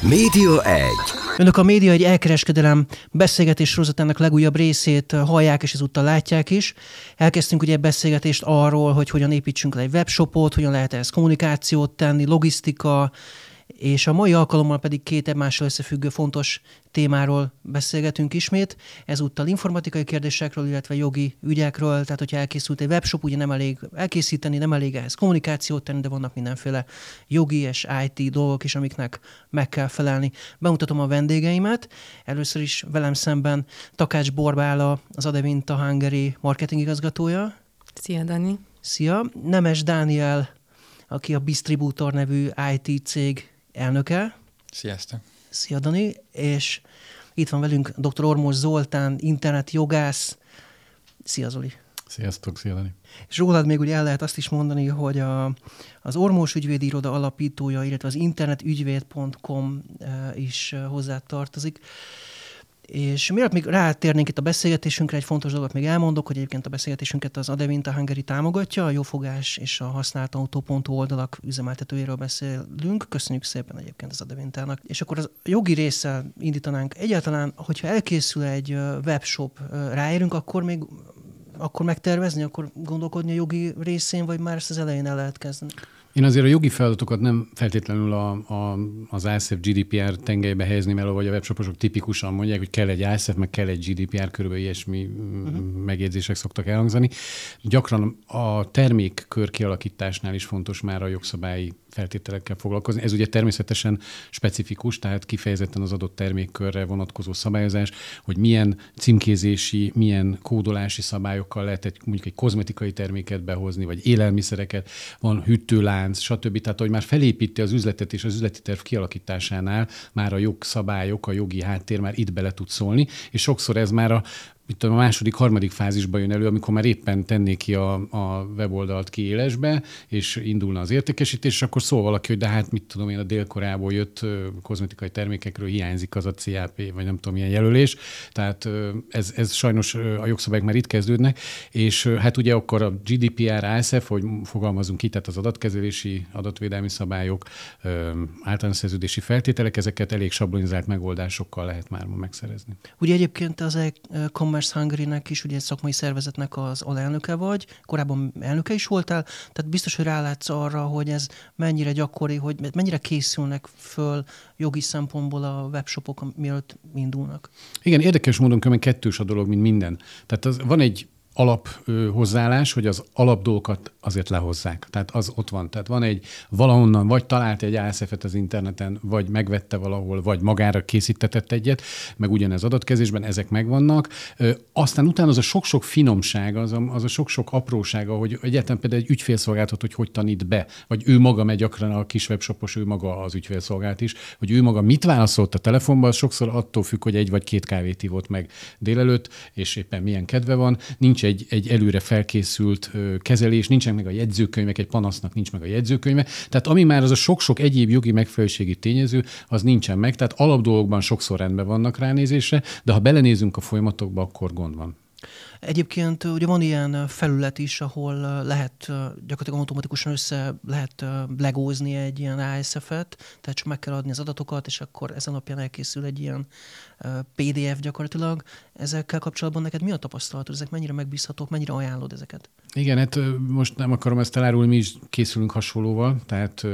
Média 1. Önök a Média egy elkereskedelem beszélgetés sorozatának legújabb részét hallják, és ezúttal látják is. Elkezdtünk ugye beszélgetést arról, hogy hogyan építsünk le egy webshopot, hogyan lehet ehhez kommunikációt tenni, logisztika, és a mai alkalommal pedig két egymással összefüggő fontos témáról beszélgetünk ismét. Ezúttal informatikai kérdésekről, illetve jogi ügyekről, tehát hogyha elkészült egy webshop, ugye nem elég elkészíteni, nem elég ehhez kommunikációt tenni, de vannak mindenféle jogi és IT dolgok is, amiknek meg kell felelni. Bemutatom a vendégeimet. Először is velem szemben Takács Borbála, az Adevinta Hungary marketing igazgatója. Szia, Dani. Szia. Nemes Dániel, aki a Distributor nevű IT cég elnöke. Sziasztok! Szia, Dani! És itt van velünk dr. Ormos Zoltán, internetjogász. Szia, Zoli! Sziasztok, szia Dani. És rólad még ugye el lehet azt is mondani, hogy a, az Ormós ügyvédi iroda alapítója, illetve az internetügyvéd.com is hozzá tartozik. És miért még rátérnénk itt a beszélgetésünkre, egy fontos dolgot még elmondok, hogy egyébként a beszélgetésünket az Adevinta Hungary támogatja, a jófogás és a használt autó.hu oldalak üzemeltetőjéről beszélünk. Köszönjük szépen egyébként az Adevintának. És akkor az jogi résszel indítanánk. Egyáltalán, hogyha elkészül egy webshop, ráérünk, akkor még akkor megtervezni, akkor gondolkodni a jogi részén, vagy már ezt az elején el lehet kezdeni? Én azért a jogi feladatokat nem feltétlenül a, a, az ISF GDPR tengelybe helyezném el, vagy a webshoposok tipikusan mondják, hogy kell egy ISF, meg kell egy GDPR, körülbelül ilyesmi uh-huh. megjegyzések szoktak elhangzani. Gyakran a termékkör kialakításnál is fontos már a jogszabályi feltételekkel foglalkozni. Ez ugye természetesen specifikus, tehát kifejezetten az adott termékkörre vonatkozó szabályozás, hogy milyen címkézési, milyen kódolási szabályokkal lehet egy, mondjuk egy kozmetikai terméket behozni, vagy élelmiszereket, van hűtőlánc, stb. Tehát, hogy már felépíti az üzletet és az üzleti terv kialakításánál már a jogszabályok, a jogi háttér már itt bele tud szólni, és sokszor ez már a mit tudom, a második, harmadik fázisba jön elő, amikor már éppen tennék ki a, a weboldalt ki élesbe, és indulna az értékesítés, és akkor szól valaki, hogy de hát mit tudom én, a délkorából jött kozmetikai termékekről hiányzik az a CAP, vagy nem tudom, milyen jelölés. Tehát ez, ez sajnos a jogszabályok már itt kezdődnek, és hát ugye akkor a GDPR, ASF, hogy fogalmazunk ki, tehát az adatkezelési, adatvédelmi szabályok, általános szerződési feltételek, ezeket elég sablonizált megoldásokkal lehet már ma megszerezni. Ugye egyébként az e Commerce Hungary-nek is, ugye szakmai szervezetnek az alelnöke vagy, korábban elnöke is voltál, tehát biztos, hogy rálátsz arra, hogy ez mennyire gyakori, hogy mennyire készülnek föl jogi szempontból a webshopok, mielőtt indulnak. Igen, érdekes módon kömen kettős a dolog, mint minden. Tehát az, van egy alap hozzáállás, hogy az alapdolgokat azért lehozzák. Tehát az ott van. Tehát van egy valahonnan, vagy talált egy ASF-et az interneten, vagy megvette valahol, vagy magára készítetett egyet, meg ugyanez adatkezésben, ezek megvannak. Aztán utána az a sok-sok finomság, az a, az a sok-sok aprósága, hogy egyáltalán például egy ügyfélszolgáltat, hogy hogy tanít be, vagy ő maga megy gyakran a kis webshopos, ő maga az ügyfélszolgált is, hogy ő maga mit válaszolt a telefonban, az sokszor attól függ, hogy egy vagy két kávét ivott meg délelőtt, és éppen milyen kedve van. Nincs egy, egy előre felkészült kezelés, nincsen meg a jegyzőkönyvek, egy panasznak nincs meg a jegyzőkönyve. Tehát ami már az a sok-sok egyéb jogi megfelelőségi tényező, az nincsen meg. Tehát alapdolgokban sokszor rendben vannak ránézésre, de ha belenézünk a folyamatokba, akkor gond van. Egyébként ugye van ilyen felület is, ahol lehet gyakorlatilag automatikusan össze lehet legózni egy ilyen ASF-et, tehát csak meg kell adni az adatokat, és akkor ezen alapján elkészül egy ilyen PDF gyakorlatilag. Ezekkel kapcsolatban neked mi a tapasztalatod? Ezek mennyire megbízhatók, mennyire ajánlod ezeket? Igen, hát most nem akarom ezt elárulni, mi is készülünk hasonlóval, tehát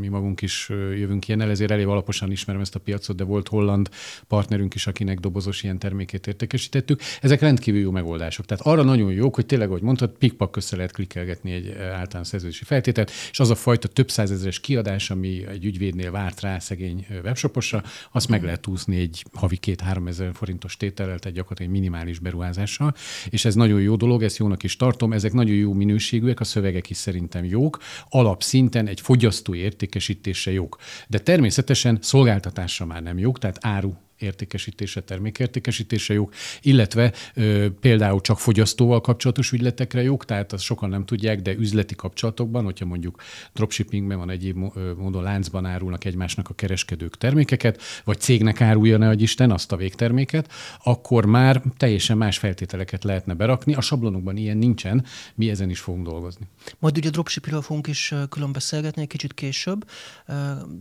mi magunk is jövünk ilyennel, ezért elég alaposan ismerem ezt a piacot, de volt holland partnerünk is, akinek dobozos ilyen termékét értékesítettük. Ezek rendkívül jó megoldások. Tehát arra nagyon jók, hogy tényleg, ahogy mondtad, pikpak össze lehet klikkelgetni egy általános szerződési feltételt, és az a fajta több százezeres kiadás, ami egy ügyvédnél várt rá szegény webshoposra, azt meg lehet úszni egy havi két-három ezer forintos tétellel, tehát gyakorlatilag egy minimális beruházással, és ez nagyon jó dolog, ezt jónak is tartom, ezek nagyon jó minőségűek, a szövegek is szerintem jók, alapszinten egy fogyasztói értékesítése jók. De természetesen szolgáltatásra már nem jók, tehát áru értékesítése, termékértékesítése jók, illetve ö, például csak fogyasztóval kapcsolatos ügyletekre jók, tehát azt sokan nem tudják, de üzleti kapcsolatokban, hogyha mondjuk dropshippingben van egyéb módon láncban árulnak egymásnak a kereskedők termékeket, vagy cégnek árulja ne Isten azt a végterméket, akkor már teljesen más feltételeket lehetne berakni. A sablonokban ilyen nincsen, mi ezen is fogunk dolgozni. Majd ugye a dropshippingről fogunk is külön beszélgetni egy kicsit később.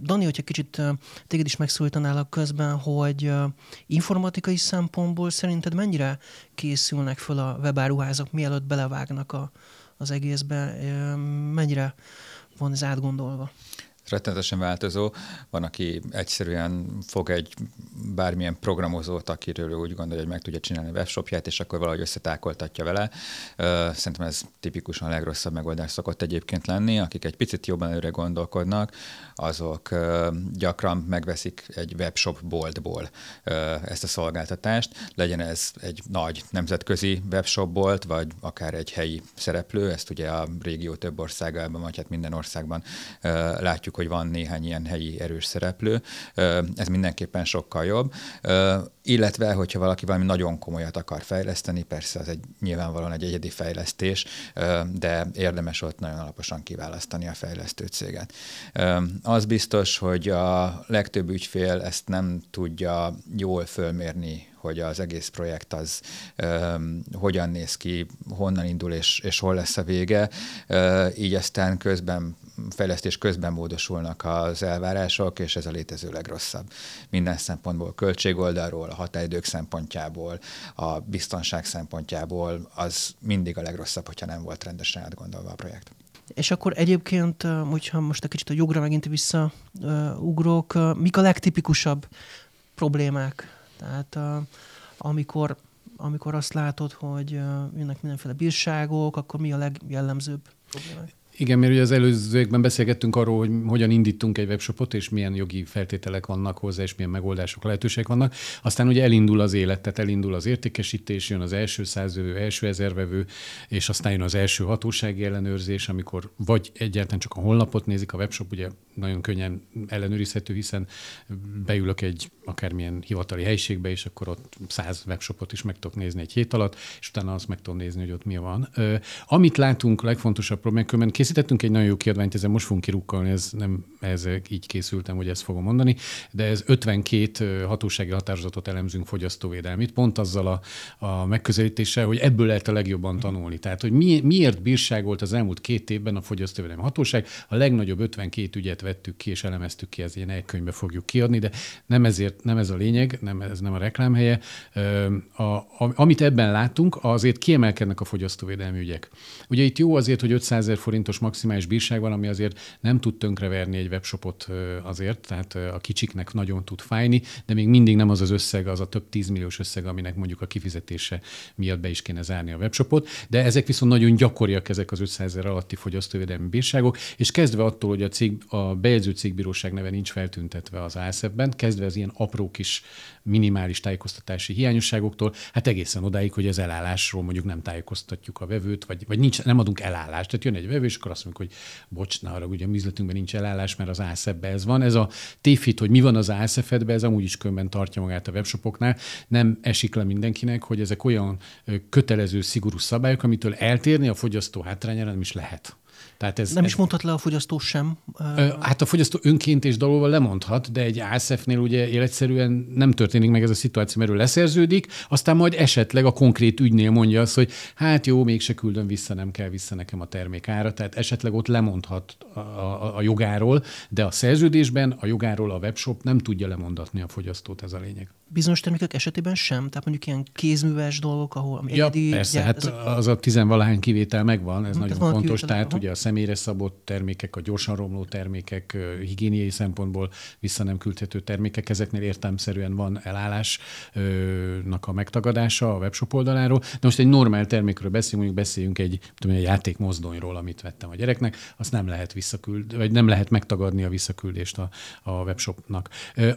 Dani, hogyha kicsit téged is megszólítanálak közben, hogy informatikai szempontból szerinted mennyire készülnek föl a webáruházak, mielőtt belevágnak a, az egészbe, mennyire van ez átgondolva? Rettenetesen változó. Van, aki egyszerűen fog egy bármilyen programozót, akiről úgy gondolja, hogy meg tudja csinálni a webshopját, és akkor valahogy összetákoltatja vele. Szerintem ez tipikusan a legrosszabb megoldás szokott egyébként lenni. Akik egy picit jobban előre gondolkodnak, azok gyakran megveszik egy webshop boltból ezt a szolgáltatást. Legyen ez egy nagy nemzetközi webshop bolt, vagy akár egy helyi szereplő. Ezt ugye a régió több országában, vagy hát minden országban látjuk, hogy van néhány ilyen helyi erős szereplő. Ez mindenképpen sokkal jobb. Illetve, hogyha valaki valami nagyon komolyat akar fejleszteni, persze az egy nyilvánvalóan egy egyedi fejlesztés, de érdemes ott nagyon alaposan kiválasztani a fejlesztő céget. Az biztos, hogy a legtöbb ügyfél ezt nem tudja jól fölmérni hogy az egész projekt az um, hogyan néz ki, honnan indul és, és hol lesz a vége. Uh, így aztán közben fejlesztés közben módosulnak az elvárások, és ez a létező legrosszabb. Minden szempontból, költségoldalról, a határidők szempontjából, a biztonság szempontjából az mindig a legrosszabb, hogyha nem volt rendesen átgondolva a projekt. És akkor egyébként, hogyha most egy kicsit a jogra megint visszaugrok, mik a legtipikusabb problémák? Tehát amikor, amikor azt látod, hogy jönnek mindenféle bírságok, akkor mi a legjellemzőbb problémák? Igen, mert ugye az előzőekben beszélgettünk arról, hogy hogyan indítunk egy webshopot, és milyen jogi feltételek vannak hozzá, és milyen megoldások, lehetőségek vannak. Aztán ugye elindul az élet, tehát elindul az értékesítés, jön az első százvevő, első ezervevő, és aztán jön az első hatósági ellenőrzés, amikor vagy egyáltalán csak a honlapot nézik, a webshop ugye nagyon könnyen ellenőrizhető, hiszen beülök egy akármilyen hivatali helyiségbe, és akkor ott száz webshopot is meg tudok nézni egy hét alatt, és utána azt meg tudom nézni, hogy ott mi van. Amit látunk, legfontosabb problémák, készítettünk egy nagyon jó kiadványt, ezen most fogunk kirukkolni, ez nem ez így készültem, hogy ezt fogom mondani, de ez 52 hatósági határozatot elemzünk fogyasztóvédelmit, pont azzal a, a megközelítéssel, hogy ebből lehet a legjobban tanulni. Tehát, hogy mi, miért bírságolt az elmúlt két évben a fogyasztóvédelmi hatóság, a legnagyobb 52 ügyet vettük ki és elemeztük ki, ez ilyen egy fogjuk kiadni, de nem ezért, nem ez a lényeg, nem, ez nem a reklámhelye. A, a, amit ebben látunk, azért kiemelkednek a fogyasztóvédelmi ügyek. Ugye itt jó azért, hogy 500 ezer forintos maximális bírság van, ami azért nem tud tönkreverni egy webshopot azért, tehát a kicsiknek nagyon tud fájni, de még mindig nem az az összeg, az a több tízmilliós összeg, aminek mondjuk a kifizetése miatt be is kéne zárni a webshopot, de ezek viszont nagyon gyakoriak ezek az 500 ezer alatti fogyasztóvédelmi bírságok, és kezdve attól, hogy a, cég, a bejegyző cégbíróság neve nincs feltüntetve az ASF-ben, kezdve az ilyen apró kis minimális tájékoztatási hiányosságoktól, hát egészen odáig, hogy az elállásról mondjuk nem tájékoztatjuk a vevőt, vagy, vagy nincs, nem adunk elállást. Tehát jön egy vevő, és akkor azt mondjuk, hogy bocs, ne arra, ugye a üzletünkben nincs elállás, mert az asf ez van. Ez a tévhit, hogy mi van az asf ez amúgy is könnyen tartja magát a webshopoknál. Nem esik le mindenkinek, hogy ezek olyan kötelező, szigorú szabályok, amitől eltérni a fogyasztó hátrányára nem is lehet. Tehát ez, nem is mondhat le a fogyasztó sem? Hát a fogyasztó önként és dalolva lemondhat, de egy ASF-nél ugye életszerűen nem történik meg ez a szituáció, mert ő leszerződik, aztán majd esetleg a konkrét ügynél mondja azt, hogy hát jó, mégse küldöm vissza, nem kell vissza nekem a termék ára, tehát esetleg ott lemondhat a, a, a jogáról, de a szerződésben a jogáról a webshop nem tudja lemondatni a fogyasztót, ez a lényeg bizonyos termékek esetében sem? Tehát mondjuk ilyen kézműves dolgok, ahol ja, egyedi, persze, ugye, hát ezek... az a tizenvalahány kivétel megvan, ez hm, nagyon fontos, kivétel, tehát aha. ugye a személyre szabott termékek, a gyorsan romló termékek, higiéniai szempontból vissza nem küldhető termékek, ezeknél értelmszerűen van elállásnak a megtagadása a webshop oldaláról. De most egy normál termékről beszélünk, mondjuk beszéljünk egy, tudom, egy játékmozdonyról, amit vettem a gyereknek, azt nem lehet visszaküld, vagy nem lehet megtagadni a visszaküldést a, a webshopnak.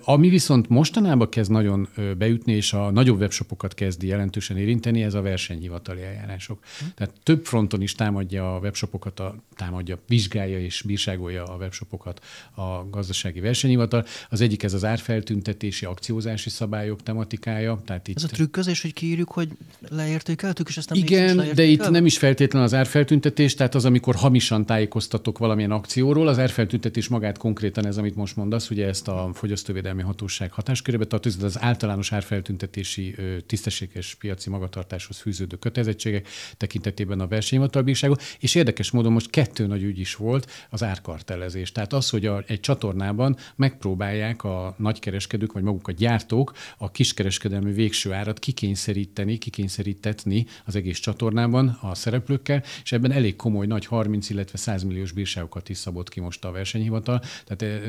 Ami viszont mostanában kezd nagyon nagyon beütni, és a nagyobb webshopokat kezdi jelentősen érinteni, ez a versenyhivatali eljárások. Hm. Tehát több fronton is támadja a webshopokat, a, támadja, vizsgálja és bírságolja a webshopokat a gazdasági versenyhivatal. Az egyik ez az árfeltüntetési, akciózási szabályok tematikája. Tehát itt... Ez a trükközés, hogy kiírjuk, hogy leértékeltük, és aztán Igen, de itt nem is feltétlenül az árfeltüntetés, tehát az, amikor hamisan tájékoztatok valamilyen akcióról, az árfeltüntetés magát konkrétan ez, amit most mondasz, ugye ezt a fogyasztóvédelmi hatóság hatáskörébe tartozik, az általános árfeltüntetési tisztességes piaci magatartáshoz fűződő kötelezettségek tekintetében a versenyhivatalbíságot, és érdekes módon most kettő nagy ügy is volt az árkartelezés. Tehát az, hogy a, egy csatornában megpróbálják a nagykereskedők, vagy maguk a gyártók a kiskereskedelmi végső árat kikényszeríteni, kikényszerítetni az egész csatornában a szereplőkkel, és ebben elég komoly nagy 30, illetve 100 milliós bírságokat is szabott ki most a versenyhivatal. Tehát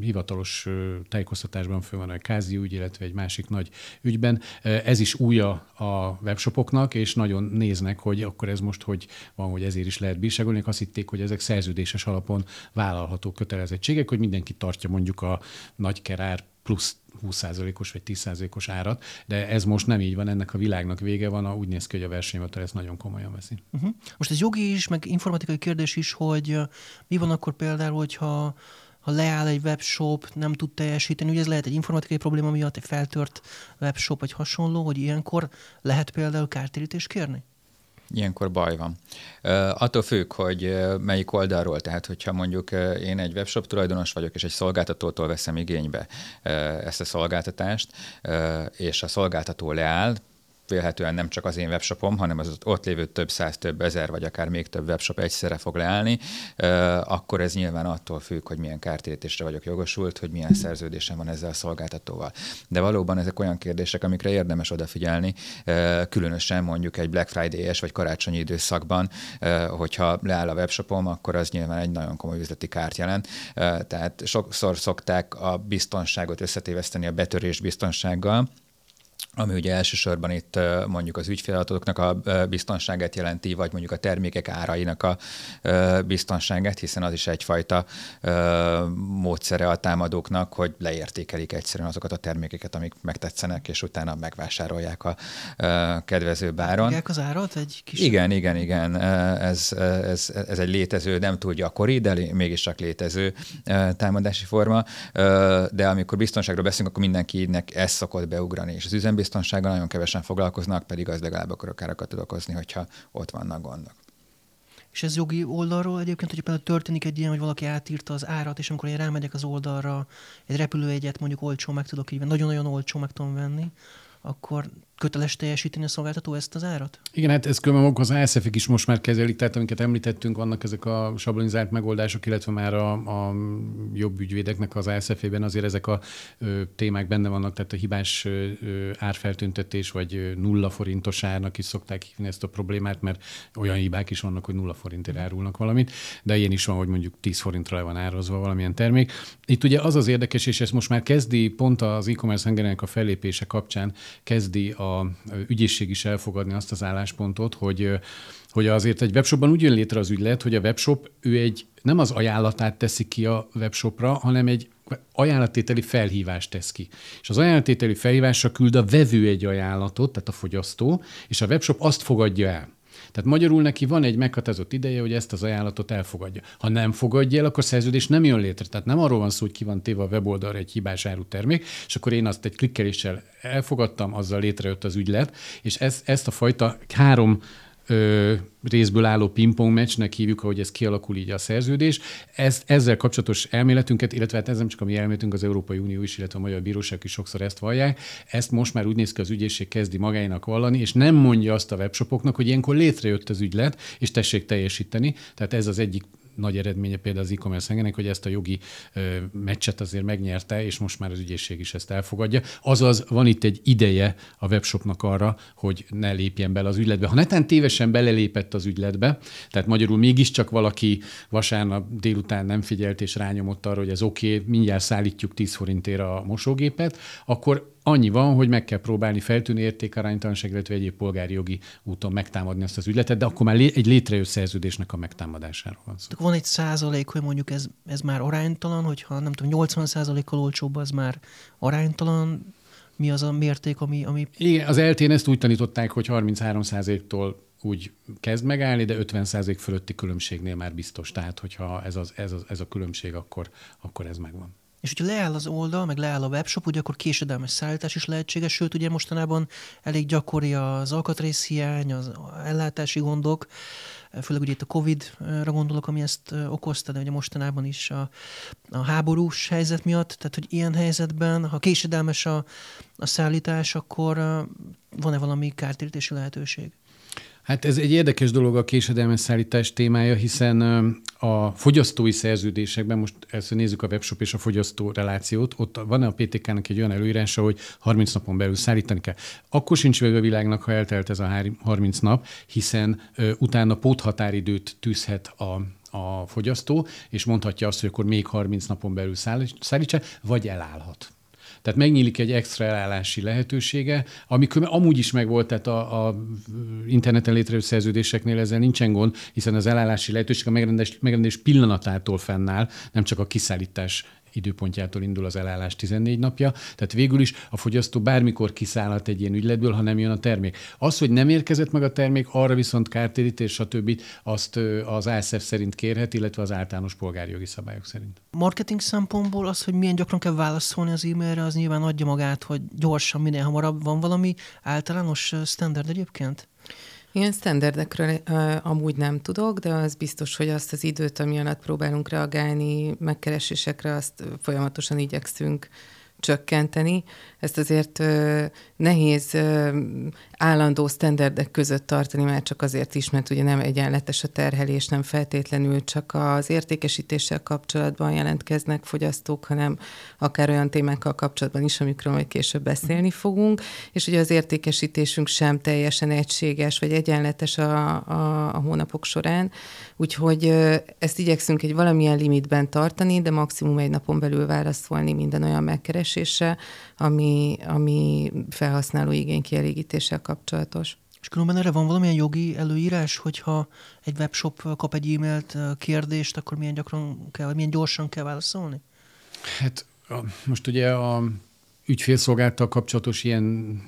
hivatalos tájékoztatásban föl van a Kázi ügy, illetve egy másik nagy ügyben. Ez is újja a webshopoknak, és nagyon néznek, hogy akkor ez most hogy van, hogy ezért is lehet bírságolni. Azt hitték, hogy ezek szerződéses alapon vállalható kötelezettségek, hogy mindenki tartja mondjuk a nagy kerár plusz 20%-os vagy 10%-os árat, de ez most nem így van, ennek a világnak vége van, úgy néz ki, hogy a versenyhivatal ezt nagyon komolyan veszi. Uh-huh. Most ez jogi is, meg informatikai kérdés is, hogy mi van akkor például, hogyha ha leáll egy webshop, nem tud teljesíteni, ugye ez lehet egy informatikai probléma miatt, egy feltört webshop, vagy hasonló, hogy ilyenkor lehet például kártérítést kérni? Ilyenkor baj van. Uh, attól függ, hogy melyik oldalról, tehát hogyha mondjuk én egy webshop tulajdonos vagyok, és egy szolgáltatótól veszem igénybe ezt a szolgáltatást, és a szolgáltató leáll, vélhetően nem csak az én webshopom, hanem az ott lévő több száz, több ezer, vagy akár még több webshop egyszerre fog leállni, akkor ez nyilván attól függ, hogy milyen kártérítésre vagyok jogosult, hogy milyen szerződésem van ezzel a szolgáltatóval. De valóban ezek olyan kérdések, amikre érdemes odafigyelni, különösen mondjuk egy Black Friday-es vagy karácsonyi időszakban, hogyha leáll a webshopom, akkor az nyilván egy nagyon komoly üzleti kárt jelent. Tehát sokszor szokták a biztonságot összetéveszteni a betörés biztonsággal, ami ugye elsősorban itt mondjuk az ügyféladatoknak a biztonságát jelenti, vagy mondjuk a termékek árainak a biztonságát, hiszen az is egyfajta módszere a támadóknak, hogy leértékelik egyszerűen azokat a termékeket, amik megtetszenek, és utána megvásárolják a kedvező báron. Megják az árat egy kis... Igen, igen, igen. Ez, ez, ez egy létező, nem túl gyakori, de mégis csak létező támadási forma. De amikor biztonságról beszélünk, akkor mindenkinek ez szokott beugrani, és az üzembiztonság biztonsággal nagyon kevesen foglalkoznak, pedig az legalább akkor károkat tud okozni, hogyha ott vannak gondok. És ez jogi oldalról egyébként, hogy például történik egy ilyen, hogy valaki átírta az árat, és amikor én rámegyek az oldalra, egy repülőjegyet mondjuk olcsó meg tudok így nagyon-nagyon olcsó meg tudom venni, akkor köteles teljesíteni a szolgáltató ezt az árat? Igen, hát ez különben az ASF-ik is most már kezelik, tehát amiket említettünk, vannak ezek a sablonizált megoldások, illetve már a, a jobb ügyvédeknek az ASF-ében azért ezek a ö, témák benne vannak, tehát a hibás ö, árfeltüntetés, vagy nulla forintos árnak is szokták hívni ezt a problémát, mert olyan hibák is vannak, hogy nulla forintért árulnak valamit, de ilyen is van, hogy mondjuk 10 forintra le van árazva valamilyen termék. Itt ugye az az érdekes, és ezt most már kezdi pont az e-commerce a fellépése kapcsán kezdi a ügyészség is elfogadni azt az álláspontot, hogy hogy azért egy webshopban úgy jön létre az ügylet, hogy a webshop ő egy nem az ajánlatát teszi ki a webshopra, hanem egy ajánlatételi felhívást tesz ki. És az ajánlatételi felhívásra küld a vevő egy ajánlatot, tehát a fogyasztó, és a webshop azt fogadja el. Tehát magyarul neki van egy meghatározott ideje, hogy ezt az ajánlatot elfogadja. Ha nem fogadja el, akkor szerződés nem jön létre. Tehát nem arról van szó, hogy ki van téve a weboldalra egy hibás áru termék, és akkor én azt egy klikkeléssel elfogadtam, azzal létrejött az ügylet, és ez, ezt a fajta három ö, részből álló pingpong meccsnek hívjuk, ahogy ez kialakul így a szerződés. Ez, ezzel kapcsolatos elméletünket, illetve hát ez nem csak a mi elméletünk, az Európai Unió is, illetve a Magyar Bíróság is sokszor ezt vallják. Ezt most már úgy néz ki, az ügyészség kezdi magának vallani, és nem mondja azt a webshopoknak, hogy ilyenkor létrejött az ügylet, és tessék teljesíteni. Tehát ez az egyik nagy eredménye például az e-commerce engenek, hogy ezt a jogi meccset azért megnyerte, és most már az ügyészség is ezt elfogadja. Azaz van itt egy ideje a webshopnak arra, hogy ne lépjen bele az ügyletbe. Ha netán tévesen belelépett az ügyletbe, tehát magyarul mégiscsak valaki vasárnap délután nem figyelt és rányomott arra, hogy ez oké, okay, mindjárt szállítjuk 10 forintért a mosógépet, akkor Annyi van, hogy meg kell próbálni feltűnő értékaránytalanság, illetve egyéb polgári jogi úton megtámadni ezt az ügyletet, de akkor már egy létrejött szerződésnek a megtámadásáról van szó. Van egy százalék, hogy mondjuk ez, ez már aránytalan, hogyha nem tudom, 80 százalékkal olcsóbb, az már aránytalan mi az a mérték, ami... ami... Igen, az eltén ezt úgy tanították, hogy 33%-tól úgy kezd megállni, de 50% fölötti különbségnél már biztos. Tehát, hogyha ez, az, ez, az, ez a különbség, akkor, akkor ez megvan. És hogyha leáll az oldal, meg leáll a webshop, ugye akkor késedelmes szállítás is lehetséges, sőt ugye mostanában elég gyakori az alkatrészhiány, az ellátási gondok, főleg ugye itt a Covid-ra gondolok, ami ezt okozta, de ugye mostanában is a, a háborús helyzet miatt, tehát hogy ilyen helyzetben, ha késedelmes a, a szállítás, akkor van-e valami kártérítési lehetőség? Hát ez egy érdekes dolog a késedelmes szállítás témája, hiszen a fogyasztói szerződésekben, most ezt nézzük a webshop és a fogyasztó relációt, ott van a PTK-nak egy olyan előírása, hogy 30 napon belül szállítani kell. Akkor sincs vége a világnak, ha eltelt ez a 30 nap, hiszen utána póthatáridőt tűzhet a, a fogyasztó, és mondhatja azt, hogy akkor még 30 napon belül szállítsa, vagy elállhat. Tehát megnyílik egy extra elállási lehetősége, amikor amúgy is megvolt, tehát a, a interneten létrejövő szerződéseknél ezzel nincsen gond, hiszen az elállási lehetőség a megrendelés, megrendelés pillanatától fennáll, nem csak a kiszállítás időpontjától indul az elállás 14 napja, tehát végül is a fogyasztó bármikor kiszállhat egy ilyen ügyletből, ha nem jön a termék. Az, hogy nem érkezett meg a termék, arra viszont kártérítés, stb. azt az ASF szerint kérhet, illetve az általános polgári jogi szabályok szerint. Marketing szempontból az, hogy milyen gyakran kell válaszolni az e-mailre, az nyilván adja magát, hogy gyorsan, minél hamarabb van valami általános standard egyébként? Ilyen standardekről uh, amúgy nem tudok, de az biztos, hogy azt az időt, ami alatt próbálunk reagálni megkeresésekre, azt folyamatosan igyekszünk csökkenteni. Ezt azért nehéz állandó sztenderdek között tartani, már csak azért is, mert ugye nem egyenletes a terhelés, nem feltétlenül csak az értékesítéssel kapcsolatban jelentkeznek fogyasztók, hanem akár olyan témákkal kapcsolatban is, amikről majd később beszélni fogunk, és ugye az értékesítésünk sem teljesen egységes, vagy egyenletes a, a, a hónapok során, úgyhogy ezt igyekszünk egy valamilyen limitben tartani, de maximum egy napon belül válaszolni minden olyan megkeresésre, ami, ami felhasználó igény kielégítéssel kapcsolatos. És különben erre van valamilyen jogi előírás, hogyha egy webshop kap egy e-mailt kérdést, akkor milyen gyakran kell, milyen gyorsan kell válaszolni? Hát most ugye a ügyfélszolgáltal kapcsolatos ilyen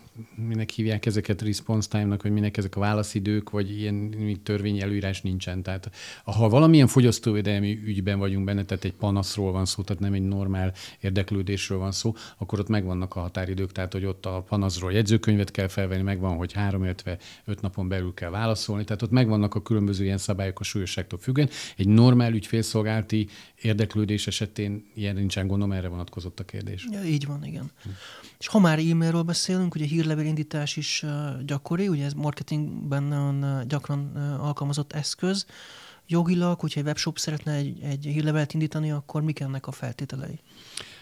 minek hívják ezeket response time-nak, vagy minek ezek a válaszidők, vagy ilyen törvényi előírás nincsen. Tehát ha valamilyen fogyasztóvédelmi ügyben vagyunk benne, tehát egy panaszról van szó, tehát nem egy normál érdeklődésről van szó, akkor ott megvannak a határidők, tehát hogy ott a panaszról jegyzőkönyvet kell felvenni, megvan, hogy három, illetve öt napon belül kell válaszolni, tehát ott megvannak a különböző ilyen szabályok a súlyosságtól függően. Egy normál ügyfélszolgálti érdeklődés esetén ilyen nincsen, gondolom erre vonatkozott a kérdés. Ja, így van, igen. Hm. És ha már e-mailről beszélünk, ugye hírlevélindítás is gyakori, ugye ez marketingben gyakran alkalmazott eszköz. Jogilag, hogyha egy webshop szeretne egy, egy hírlevelet indítani, akkor mik ennek a feltételei?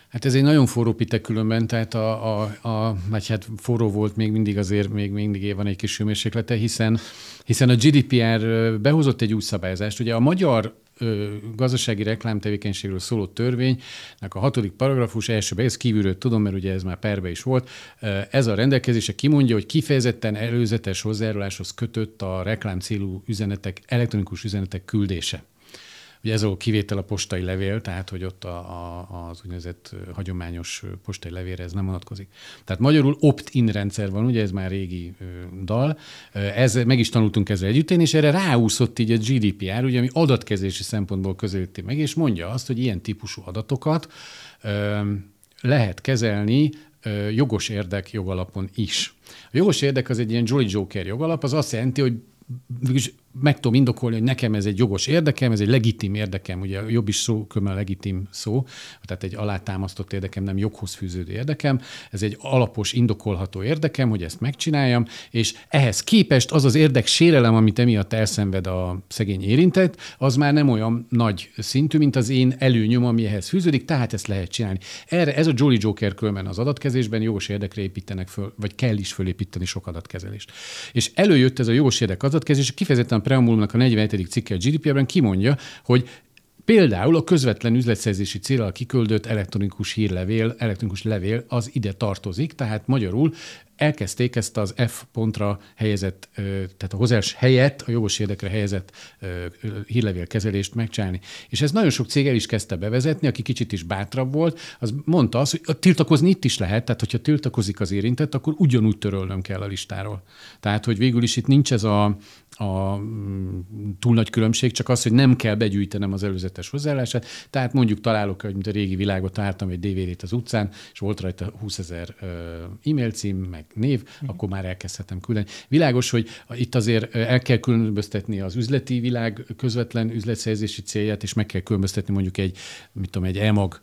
Hát ez egy nagyon forró pite különben, tehát a, a, a, vagy hát forró volt még mindig azért, még mindig van egy kis hőmérséklete, hiszen, hiszen a GDPR behozott egy új szabályozást. Ugye a magyar gazdasági reklámtevékenységről szóló törvénynek a hatodik paragrafus elsőbe, ez kívülről tudom, mert ugye ez már perbe is volt, ez a rendelkezése kimondja, hogy kifejezetten előzetes hozzájáruláshoz kötött a reklám célú üzenetek, elektronikus üzenetek küldése. Ugye ez a kivétel a postai levél, tehát hogy ott a, a, az úgynevezett hagyományos postai levélre ez nem vonatkozik. Tehát magyarul opt-in rendszer van, ugye ez már régi dal. Ez, meg is tanultunk ezzel együtt, és erre ráúszott így a GDPR, ugye, ami adatkezési szempontból közelíti meg, és mondja azt, hogy ilyen típusú adatokat lehet kezelni jogos érdek jogalapon is. A jogos érdek az egy ilyen Jolly Joker jogalap, az azt jelenti, hogy meg tudom indokolni, hogy nekem ez egy jogos érdekem, ez egy legitim érdekem, ugye jobb is szó, a legitim szó, tehát egy alátámasztott érdekem, nem joghoz fűződő érdekem, ez egy alapos, indokolható érdekem, hogy ezt megcsináljam, és ehhez képest az az érdek sérelem, amit emiatt elszenved a szegény érintett, az már nem olyan nagy szintű, mint az én előnyom, ami ehhez fűződik, tehát ezt lehet csinálni. Erre ez a Jolly Joker különben az adatkezésben jogos érdekre építenek föl, vagy kell is fölépíteni sok adatkezelést. És előjött ez a jogos érdek adatkezés, kifejezetten preambulumnak a 47. cikke a GDPR-ben kimondja, hogy Például a közvetlen üzletszerzési célral kiküldött elektronikus hírlevél, elektronikus levél az ide tartozik, tehát magyarul elkezdték ezt az F pontra helyezett, tehát a hozás helyett, a jogos érdekre helyezett hírlevélkezelést megcsinálni. És ez nagyon sok cég el is kezdte bevezetni, aki kicsit is bátrabb volt, az mondta azt, hogy tiltakozni itt is lehet, tehát hogyha tiltakozik az érintett, akkor ugyanúgy törölnöm kell a listáról. Tehát, hogy végül is itt nincs ez a, a mm, túl nagy különbség, csak az, hogy nem kell begyűjtenem az előzetes hozzáállását. Tehát mondjuk találok, hogy mint a régi világot találtam egy DVD-t az utcán, és volt rajta 20 ezer e-mail cím, meg név, mm. akkor már elkezdhetem küldeni. Világos, hogy itt azért el kell különböztetni az üzleti világ közvetlen üzletszerzési célját, és meg kell különböztetni mondjuk egy, mit tudom, egy EMAG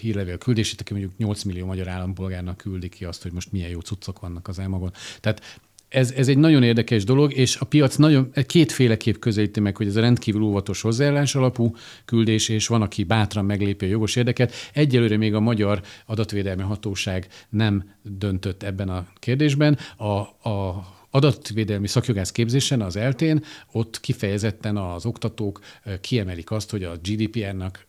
hírlevél küldését, aki mondjuk 8 millió magyar állampolgárnak küldi ki azt, hogy most milyen jó cuccok vannak az EMAG-on. Tehát ez, ez egy nagyon érdekes dolog, és a piac nagyon kétféleképp közelíti meg, hogy ez a rendkívül óvatos hozzáállás alapú küldés, és van, aki bátran meglépi a jogos érdeket. Egyelőre még a Magyar Adatvédelmi Hatóság nem döntött ebben a kérdésben. A, a adatvédelmi szakjogász képzésen, az eltén, ott kifejezetten az oktatók kiemelik azt, hogy a GDPR-nak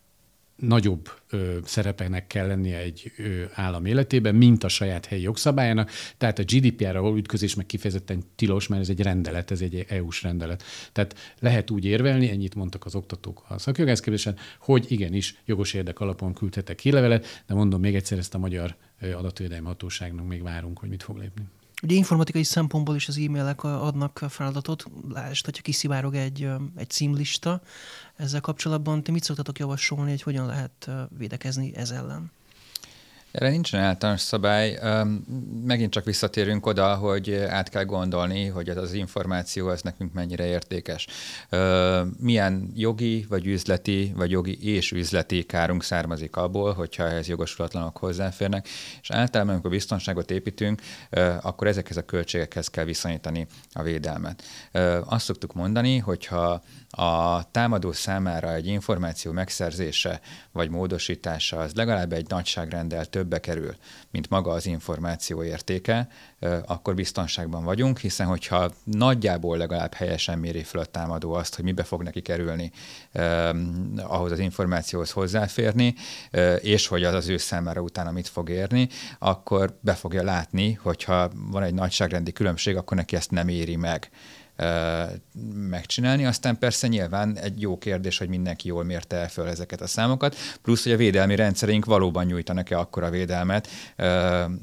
nagyobb ö, szerepenek kell lennie egy ö, állam életében, mint a saját helyi jogszabályának. Tehát a GDPR-ra való ütközés meg kifejezetten tilos, mert ez egy rendelet, ez egy EU-s rendelet. Tehát lehet úgy érvelni, ennyit mondtak az oktatók a szakjogászképzésen, hogy igenis jogos érdek alapon küldhetek hírlevelet, de mondom még egyszer ezt a magyar adatvédelmi hatóságnak még várunk, hogy mit fog lépni. Ugye informatikai szempontból is az e-mailek adnak feladatot, lásd, hogyha kiszivárog egy, egy címlista, ezzel kapcsolatban ti mit szoktatok javasolni, hogy hogyan lehet védekezni ez ellen? Erre nincsen általános szabály. Megint csak visszatérünk oda, hogy át kell gondolni, hogy az információ az nekünk mennyire értékes. Milyen jogi, vagy üzleti, vagy jogi és üzleti kárunk származik abból, hogyha ehhez jogosulatlanok hozzáférnek, és általában, amikor biztonságot építünk, akkor ezekhez a költségekhez kell viszonyítani a védelmet. Azt szoktuk mondani, hogyha a támadó számára egy információ megszerzése vagy módosítása az legalább egy nagyságrendel többe kerül, mint maga az információ értéke, akkor biztonságban vagyunk, hiszen hogyha nagyjából legalább helyesen méri fel a támadó azt, hogy mibe fog neki kerülni ahhoz az információhoz hozzáférni, és hogy az az ő számára utána mit fog érni, akkor be fogja látni, hogyha van egy nagyságrendi különbség, akkor neki ezt nem éri meg megcsinálni. Aztán persze nyilván egy jó kérdés, hogy mindenki jól mérte el föl ezeket a számokat, plusz, hogy a védelmi rendszerünk valóban nyújtanak-e akkora védelmet,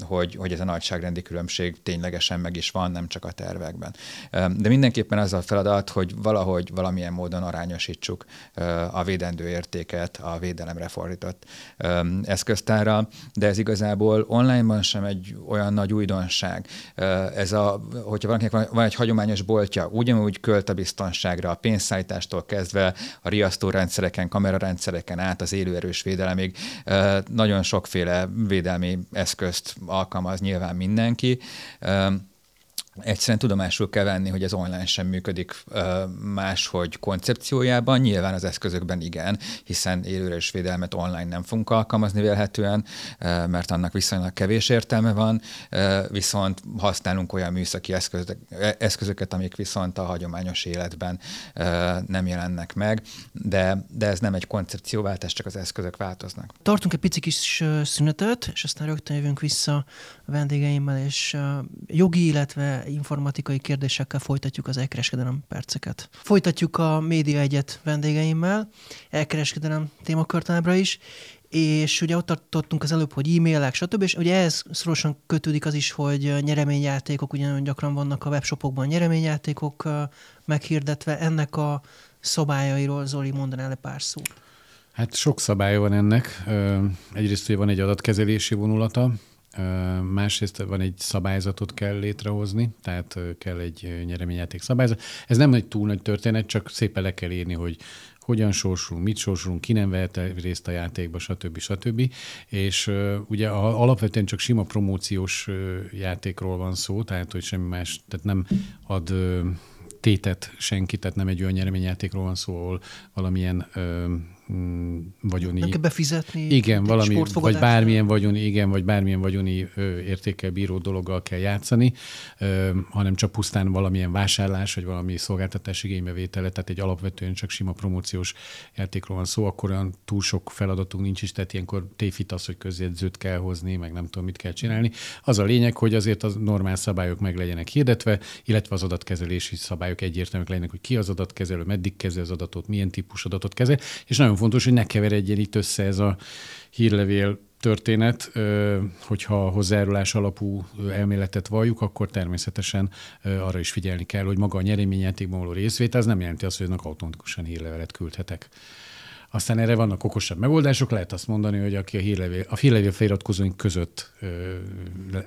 hogy, hogy ez a nagyságrendi különbség ténylegesen meg is van, nem csak a tervekben. De mindenképpen az a feladat, hogy valahogy valamilyen módon arányosítsuk a védendő értéket a védelemre fordított eszköztárral, de ez igazából onlineban sem egy olyan nagy újdonság. Ez a, hogyha valakinek van egy hagyományos boltja, ugyanúgy költ a biztonságra, a pénzszállítástól kezdve a riasztórendszereken, kamerarendszereken át az élőerős védelemig. Nagyon sokféle védelmi eszközt alkalmaz nyilván mindenki egyszerűen tudomásul kell venni, hogy ez online sem működik máshogy koncepciójában, nyilván az eszközökben igen, hiszen élőres védelmet online nem fogunk alkalmazni vélhetően, mert annak viszonylag kevés értelme van, viszont használunk olyan műszaki eszközöket, amik viszont a hagyományos életben nem jelennek meg, de, de ez nem egy koncepcióváltás, csak az eszközök változnak. Tartunk egy pici kis szünetet, és aztán rögtön jövünk vissza vendégeimmel, és jogi, illetve informatikai kérdésekkel folytatjuk az elkereskedelem perceket. Folytatjuk a Média Egyet vendégeimmel, elkereskedelem témakörtábra is, és ugye ott tartottunk az előbb, hogy e-mailek, stb. És ugye ehhez szorosan kötődik az is, hogy nyereményjátékok, ugye gyakran vannak a webshopokban nyereményjátékok meghirdetve. Ennek a szabályairól Zoli mondanál le pár szót? Hát sok szabálya van ennek. Egyrészt ugye van egy adatkezelési vonulata, Másrészt van egy szabályzatot kell létrehozni, tehát kell egy nyereményjáték szabályzat. Ez nem egy túl nagy történet, csak szépen le kell írni, hogy hogyan sorsulunk, mit sorsulunk, ki nem vehet részt a játékba, stb. stb. És ugye alapvetően csak sima promóciós játékról van szó, tehát hogy semmi más, tehát nem ad tétet senki, tehát nem egy olyan nyereményjátékról van szó, ahol valamilyen vagyoni... Nem kell befizetni? Igen, valami, vagy bármilyen vagyoni, igen, vagy bármilyen vagyoni ö, értékkel bíró dologgal kell játszani, ö, hanem csak pusztán valamilyen vásárlás, vagy valami szolgáltatás igénybevétele, tehát egy alapvetően csak sima promóciós játékról van szó, akkor olyan túl sok feladatunk nincs is, tehát ilyenkor tévhit az, hogy közjegyzőt kell hozni, meg nem tudom, mit kell csinálni. Az a lényeg, hogy azért az normál szabályok meg legyenek hirdetve, illetve az adatkezelési szabályok egyértelműek legyenek, hogy ki az adatkezelő, meddig kezel az adatot, milyen típus adatot kezel, és nagyon fontos, hogy ne keveredjen itt össze ez a hírlevél történet, hogyha hozzájárulás alapú elméletet valljuk, akkor természetesen arra is figyelni kell, hogy maga a nyereményjátékban való részvétel, az nem jelenti azt, hogy önök automatikusan hírlevelet küldhetek. Aztán erre vannak okosabb megoldások, lehet azt mondani, hogy aki a hírlevél, a hírlevél feliratkozóink között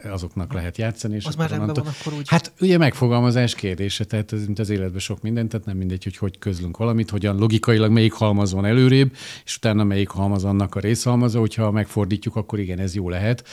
azoknak lehet játszani. És az már rendben van akkor úgy. Hát ugye megfogalmazás kérdése, tehát ez mint az életben sok minden, tehát nem mindegy, hogy hogy közlünk valamit, hogyan logikailag melyik halmaz van előrébb, és utána melyik halmaz annak a részhalmaza, hogyha megfordítjuk, akkor igen, ez jó lehet.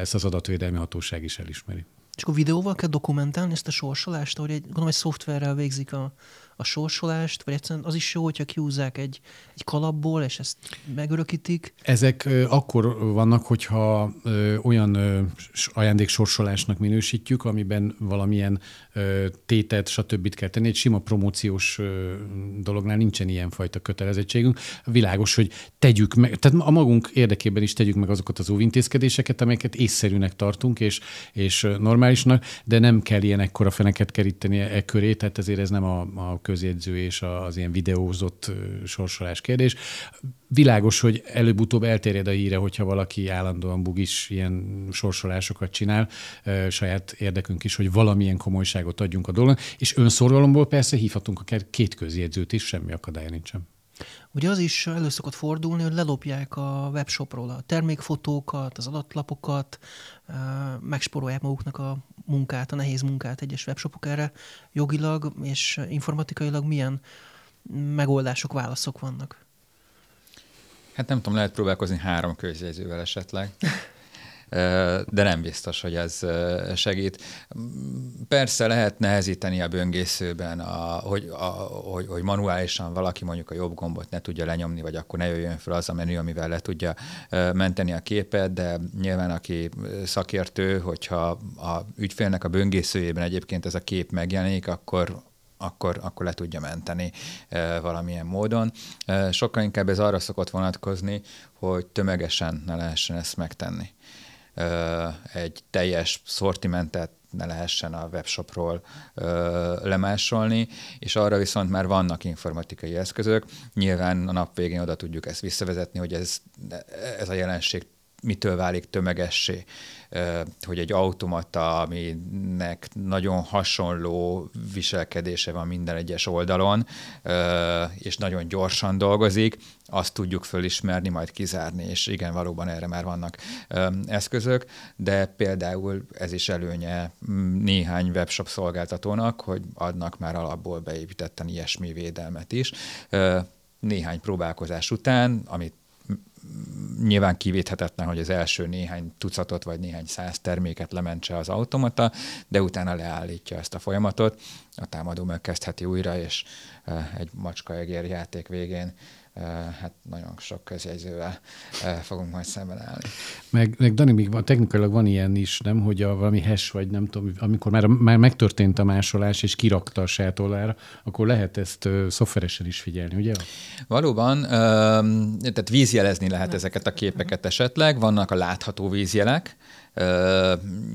Ezt az adatvédelmi hatóság is elismeri. És akkor videóval kell dokumentálni ezt a sorsolást, ahogy egy, gondolom, egy szoftverrel végzik a, a sorsolást, vagy egyszerűen az is jó, hogyha kiúzzák egy, egy kalapból, és ezt megörökítik? Ezek ö, akkor vannak, hogyha ö, olyan ö, ajándéksorsolásnak minősítjük, amiben valamilyen ö, tétet, stb. kell tenni. Egy sima promóciós ö, dolognál nincsen ilyen fajta kötelezettségünk. Világos, hogy tegyük meg, tehát a magunk érdekében is tegyük meg azokat az óvintézkedéseket, amelyeket észszerűnek tartunk, és, és normálisnak, de nem kell ilyen ekkora feneket keríteni e köré, tehát ezért ez nem a, a közjegyző és az ilyen videózott sorsolás kérdés. Világos, hogy előbb-utóbb elterjed a híre, hogyha valaki állandóan bugis ilyen sorsolásokat csinál, saját érdekünk is, hogy valamilyen komolyságot adjunk a dolognak, és önszorgalomból persze hívhatunk akár két közjegyzőt is, semmi akadálya nincsen. Ugye az is elő szokott fordulni, hogy lelopják a webshopról a termékfotókat, az adatlapokat, megsporolják maguknak a munkát, a nehéz munkát egyes webshopok erre jogilag és informatikailag milyen megoldások, válaszok vannak? Hát nem tudom, lehet próbálkozni három közjegyzővel esetleg. de nem biztos, hogy ez segít. Persze lehet nehezíteni a böngészőben, a, hogy, a, hogy, hogy manuálisan valaki mondjuk a jobb gombot ne tudja lenyomni, vagy akkor ne jöjjön fel az a menü, amivel le tudja menteni a képet, de nyilván aki szakértő, hogyha a ügyfélnek a böngészőjében egyébként ez a kép megjelenik, akkor akkor, akkor le tudja menteni e, valamilyen módon. E, sokkal inkább ez arra szokott vonatkozni, hogy tömegesen ne lehessen ezt megtenni egy teljes szortimentet ne lehessen a webshopról ö, lemásolni, és arra viszont már vannak informatikai eszközök. Nyilván a nap végén oda tudjuk ezt visszavezetni, hogy ez, ez a jelenség mitől válik tömegessé, hogy egy automata, aminek nagyon hasonló viselkedése van minden egyes oldalon, és nagyon gyorsan dolgozik, azt tudjuk fölismerni, majd kizárni, és igen, valóban erre már vannak eszközök, de például ez is előnye néhány webshop szolgáltatónak, hogy adnak már alapból beépítetten ilyesmi védelmet is. Néhány próbálkozás után, amit nyilván kivéthetetlen, hogy az első néhány tucatot vagy néhány száz terméket lementse az automata, de utána leállítja ezt a folyamatot, a támadó megkezdheti újra, és egy macska-egér játék végén hát nagyon sok közjegyzővel fogunk majd szemben állni. Meg, meg Dani, még van, technikailag van ilyen is, nem, hogy a valami hash, vagy nem tudom, amikor már, már megtörtént a másolás, és kirakta a sátollára, akkor lehet ezt uh, szoftveresen is figyelni, ugye? Valóban, uh, tehát vízjelezni lehet ezeket a képeket esetleg, vannak a látható vízjelek,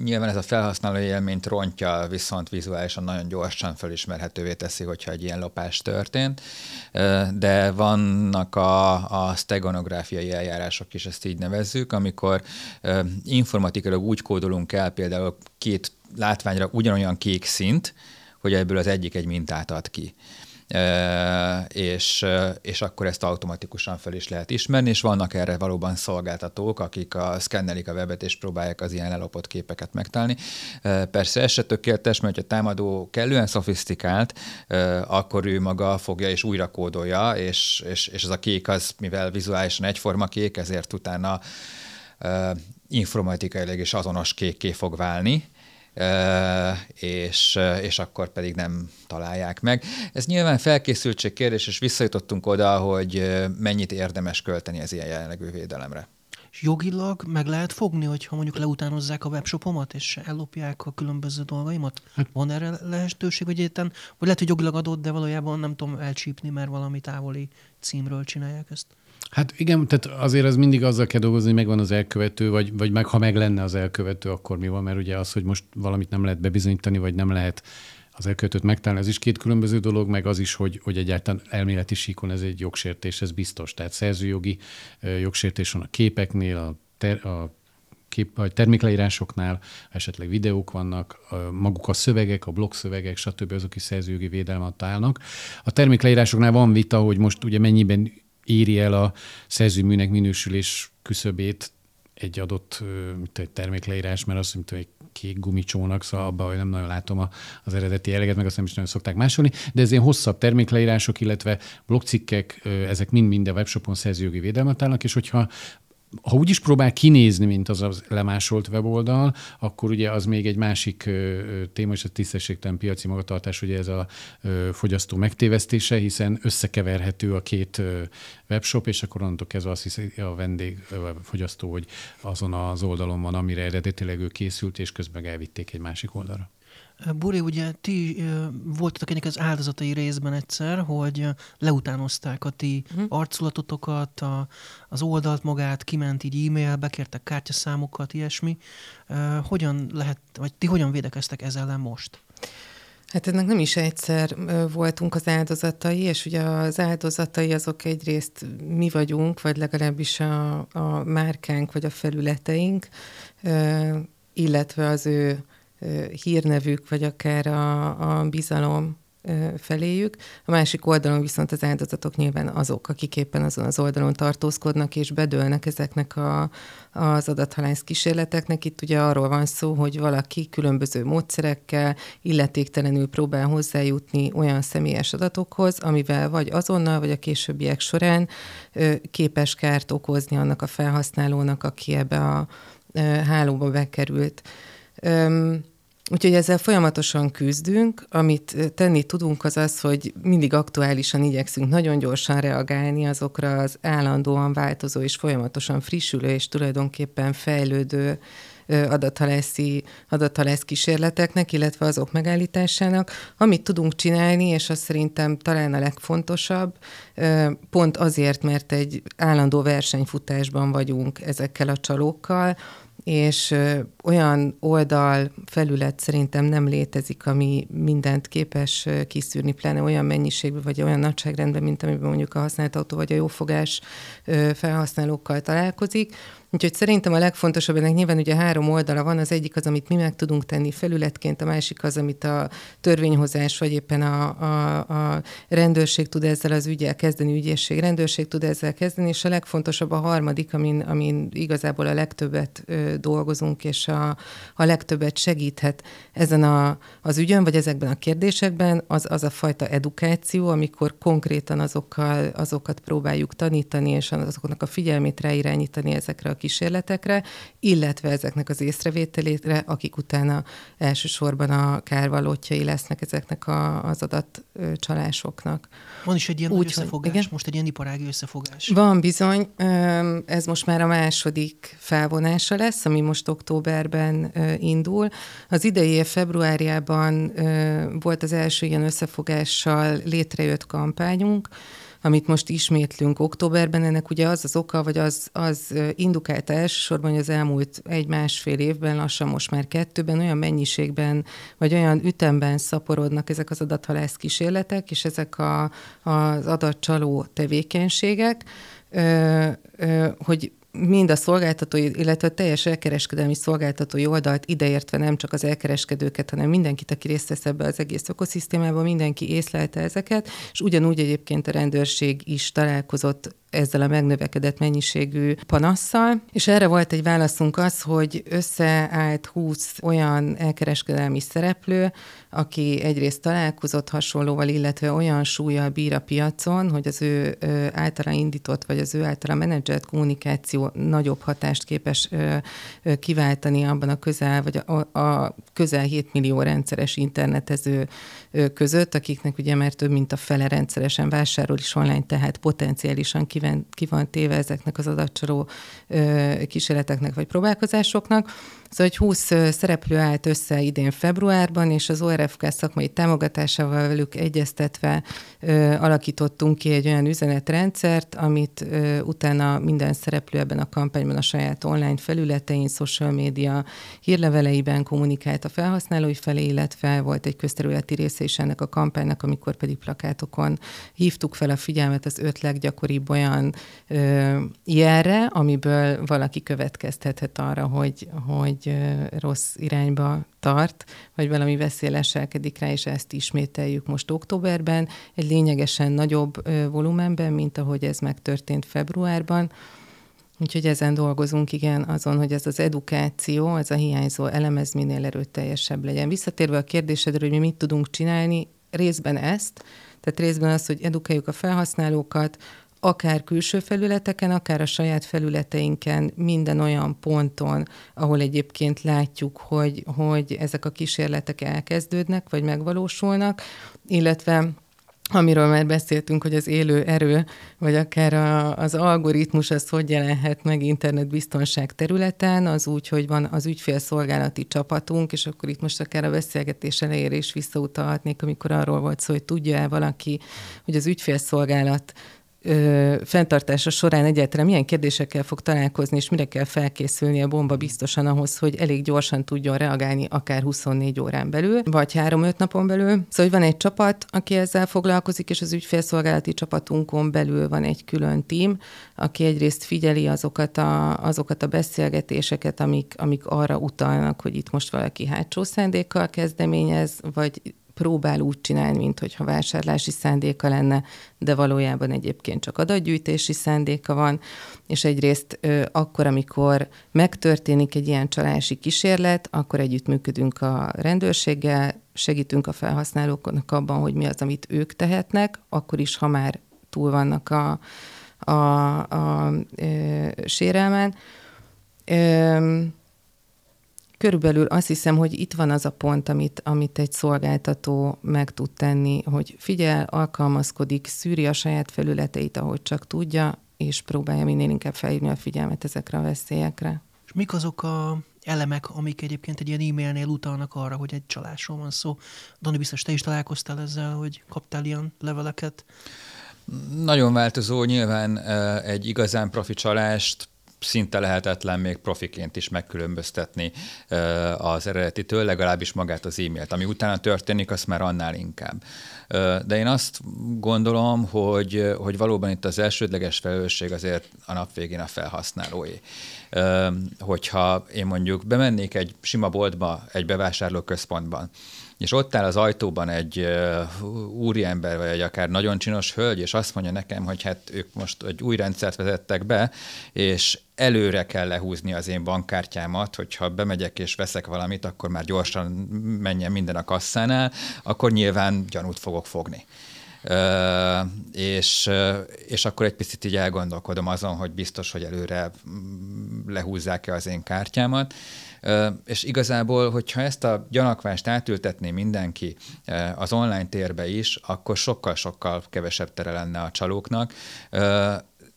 nyilván ez a felhasználó élményt rontja, viszont vizuálisan nagyon gyorsan felismerhetővé teszi, hogyha egy ilyen lopás történt. De vannak a, a steganográfiai eljárások is, ezt így nevezzük, amikor informatikailag úgy kódolunk el például két látványra ugyanolyan kék szint, hogy ebből az egyik egy mintát ad ki és, és akkor ezt automatikusan fel is lehet ismerni, és vannak erre valóban szolgáltatók, akik a, szkennelik a webet, és próbálják az ilyen elopott képeket megtalálni. Persze ez se tökéletes, mert ha támadó kellően szofisztikált, akkor ő maga fogja és újra kódolja, és, és, és az a kék az, mivel vizuálisan egyforma kék, ezért utána informatikailag is azonos kékké fog válni, és, és akkor pedig nem találják meg. Ez nyilván felkészültség kérdés, és visszajutottunk oda, hogy mennyit érdemes költeni az ilyen jellegű védelemre. És jogilag meg lehet fogni, hogyha mondjuk leutánozzák a webshopomat, és ellopják a különböző dolgaimat? Hát. Van erre lehetőség, hogy érten, vagy lehet, hogy jogilag adott, de valójában nem tudom elcsípni, mert valami távoli címről csinálják ezt? Hát igen, tehát azért az mindig azzal kell dolgozni, hogy megvan az elkövető, vagy, vagy meg ha meg lenne az elkövető, akkor mi van, mert ugye az, hogy most valamit nem lehet bebizonyítani, vagy nem lehet az elkövetőt megtalálni, ez is két különböző dolog, meg az is, hogy, hogy egyáltalán elméleti síkon ez egy jogsértés, ez biztos. Tehát szerzőjogi jogsértés van a képeknél, a, ter, a kép, a termékleírásoknál, esetleg videók vannak, maguk a szövegek, a blogszövegek, stb. azok is szerzőjogi védelmet állnak. A termékleírásoknál van vita, hogy most ugye mennyiben éri el a szerzőműnek minősülés küszöbét egy adott mint egy termékleírás, mert azt mint egy kék gumicsónak, szóval abban, hogy nem nagyon látom a, az eredeti eleget, meg azt nem is nagyon szokták másolni, de ez ilyen hosszabb termékleírások, illetve blogcikkek, ezek mind-mind a webshopon szerzőjogi védelmet állnak, és hogyha ha úgy is próbál kinézni, mint az a lemásolt weboldal, akkor ugye az még egy másik téma, és a tisztességtelen piaci magatartás, ugye ez a fogyasztó megtévesztése, hiszen összekeverhető a két webshop, és akkor onnantól kezdve azt hiszi a vendég, a fogyasztó, hogy azon az oldalon van, amire eredetileg ő készült, és közben elvitték egy másik oldalra. Buri, ugye ti voltatok ennek az áldozatai részben egyszer, hogy leutánozták a ti uh-huh. arculatotokat, a, az oldalt magát, kiment így e-mail, bekértek kártyaszámokat, ilyesmi. Hogyan lehet, vagy ti hogyan védekeztek ezzel ellen most? Hát ennek nem is egyszer voltunk az áldozatai, és ugye az áldozatai azok egyrészt mi vagyunk, vagy legalábbis a, a márkánk, vagy a felületeink, illetve az ő hírnevük, vagy akár a, a bizalom feléjük. A másik oldalon viszont az áldozatok nyilván azok, akik éppen azon az oldalon tartózkodnak és bedőlnek ezeknek a, az adathalász kísérleteknek. Itt ugye arról van szó, hogy valaki különböző módszerekkel illetéktelenül próbál hozzájutni olyan személyes adatokhoz, amivel vagy azonnal, vagy a későbbiek során képes kárt okozni annak a felhasználónak, aki ebbe a hálóba bekerült. Úgyhogy ezzel folyamatosan küzdünk. Amit tenni tudunk, az az, hogy mindig aktuálisan igyekszünk nagyon gyorsan reagálni azokra az állandóan változó és folyamatosan frissülő és tulajdonképpen fejlődő adathalászi, adathalász kísérleteknek, illetve azok megállításának. Amit tudunk csinálni, és az szerintem talán a legfontosabb, pont azért, mert egy állandó versenyfutásban vagyunk ezekkel a csalókkal, és olyan oldal, felület szerintem nem létezik, ami mindent képes kiszűrni, pláne olyan mennyiségben, vagy olyan nagyságrendben, mint amiben mondjuk a használt autó vagy a jófogás felhasználókkal találkozik. Úgyhogy szerintem a legfontosabb, ennek nyilván ugye három oldala van, az egyik az, amit mi meg tudunk tenni felületként, a másik az, amit a törvényhozás, vagy éppen a, a, a rendőrség tud ezzel az ügyel kezdeni, ügyészség, rendőrség tud ezzel kezdeni, és a legfontosabb a harmadik, amin, amin igazából a legtöbbet ö, dolgozunk, és a, a legtöbbet segíthet ezen a, az ügyön, vagy ezekben a kérdésekben, az, az a fajta edukáció, amikor konkrétan azokkal, azokat próbáljuk tanítani, és azoknak a figyelmét ráirányítani ezekre a kísérletekre, illetve ezeknek az észrevételére, akik utána elsősorban a kárvalótjai lesznek ezeknek a, az adatcsalásoknak. Van is egy ilyen Úgy, összefogás, igen? most egy ilyen iparági összefogás. Van bizony, ez most már a második felvonása lesz, ami most októberben indul. Az idei év februárjában volt az első ilyen összefogással létrejött kampányunk, amit most ismétlünk októberben, ennek ugye az az oka, vagy az, az indukálta elsősorban, hogy az elmúlt egy-másfél évben, lassan most már kettőben olyan mennyiségben, vagy olyan ütemben szaporodnak ezek az adathalász kísérletek, és ezek a, az adatcsaló tevékenységek, hogy mind a szolgáltatói, illetve a teljes elkereskedelmi szolgáltatói oldalt ideértve nem csak az elkereskedőket, hanem mindenkit, aki részt vesz ebbe az egész ökoszisztémában, mindenki észlelte ezeket, és ugyanúgy egyébként a rendőrség is találkozott ezzel a megnövekedett mennyiségű panasszal, és erre volt egy válaszunk az, hogy összeállt 20 olyan elkereskedelmi szereplő, aki egyrészt találkozott hasonlóval, illetve olyan súlyjal bír a piacon, hogy az ő általa indított, vagy az ő általa menedzselt kommunikáció nagyobb hatást képes kiváltani abban a közel, vagy a, a közel 7 millió rendszeres internetező között, akiknek ugye már több mint a fele rendszeresen vásárol is online, tehát potenciálisan ki van, ki van téve ezeknek az adatcsaló kísérleteknek vagy próbálkozásoknak. Szóval, hogy 20 szereplő állt össze idén februárban, és az ORFK szakmai támogatásával velük egyeztetve ö, alakítottunk ki egy olyan üzenetrendszert, amit ö, utána minden szereplő ebben a kampányban a saját online felületein, social média hírleveleiben kommunikált a felhasználói felé, illetve volt egy közterületi része is ennek a kampánynak, amikor pedig plakátokon hívtuk fel a figyelmet az öt leggyakoribb olyan ö, jelre, amiből valaki következtethet arra, hogy, hogy rossz irányba tart, vagy valami veszély leselkedik rá, és ezt ismételjük most októberben, egy lényegesen nagyobb volumenben, mint ahogy ez megtörtént februárban. Úgyhogy ezen dolgozunk, igen, azon, hogy ez az edukáció, ez a hiányzó elem, minél erőteljesebb legyen. Visszatérve a kérdésedre, hogy mi mit tudunk csinálni, részben ezt, tehát részben az, hogy edukáljuk a felhasználókat, akár külső felületeken, akár a saját felületeinken, minden olyan ponton, ahol egyébként látjuk, hogy, hogy ezek a kísérletek elkezdődnek, vagy megvalósulnak, illetve amiről már beszéltünk, hogy az élő erő, vagy akár a, az algoritmus, az hogy jelenhet meg internetbiztonság területen, az úgy, hogy van az ügyfélszolgálati csapatunk, és akkor itt most akár a beszélgetés elejére is visszautalhatnék, amikor arról volt szó, hogy tudja-e valaki, hogy az ügyfélszolgálat ö, fenntartása során egyáltalán milyen kérdésekkel fog találkozni, és mire kell felkészülni a bomba biztosan ahhoz, hogy elég gyorsan tudjon reagálni, akár 24 órán belül, vagy 3-5 napon belül. Szóval hogy van egy csapat, aki ezzel foglalkozik, és az ügyfélszolgálati csapatunkon belül van egy külön tím, aki egyrészt figyeli azokat a, azokat a beszélgetéseket, amik, amik arra utalnak, hogy itt most valaki hátsó szándékkal kezdeményez, vagy próbál úgy csinálni, mint hogyha vásárlási szándéka lenne, de valójában egyébként csak adatgyűjtési szándéka van, és egyrészt akkor, amikor megtörténik egy ilyen csalási kísérlet, akkor együttműködünk a rendőrséggel, segítünk a felhasználóknak abban, hogy mi az, amit ők tehetnek, akkor is, ha már túl vannak a, a, a, a ö, sérelmen. Ö, körülbelül azt hiszem, hogy itt van az a pont, amit, amit egy szolgáltató meg tud tenni, hogy figyel, alkalmazkodik, szűri a saját felületeit, ahogy csak tudja, és próbálja minél inkább felhívni a figyelmet ezekre a veszélyekre. És mik azok a elemek, amik egyébként egy ilyen e-mailnél utalnak arra, hogy egy csalásról van szó. Dani, biztos te is találkoztál ezzel, hogy kaptál ilyen leveleket? Nagyon változó, nyilván egy igazán profi csalást szinte lehetetlen még profiként is megkülönböztetni az eredetitől, legalábbis magát az e-mailt. Ami utána történik, az már annál inkább. De én azt gondolom, hogy, hogy valóban itt az elsődleges felelősség azért a nap végén a felhasználói. Hogyha én mondjuk bemennék egy sima boltba, egy bevásárlóközpontban, és ott áll az ajtóban egy úriember, vagy egy akár nagyon csinos hölgy, és azt mondja nekem, hogy hát ők most egy új rendszert vezettek be, és előre kell lehúzni az én bankkártyámat, hogyha bemegyek és veszek valamit, akkor már gyorsan menjen minden a kasszánál, akkor nyilván gyanút fogok fogni. Uh, és, és akkor egy picit így elgondolkodom azon, hogy biztos, hogy előre lehúzzák-e az én kártyámat, és igazából, hogyha ezt a gyanakvást átültetné mindenki az online térbe is, akkor sokkal-sokkal kevesebb tere lenne a csalóknak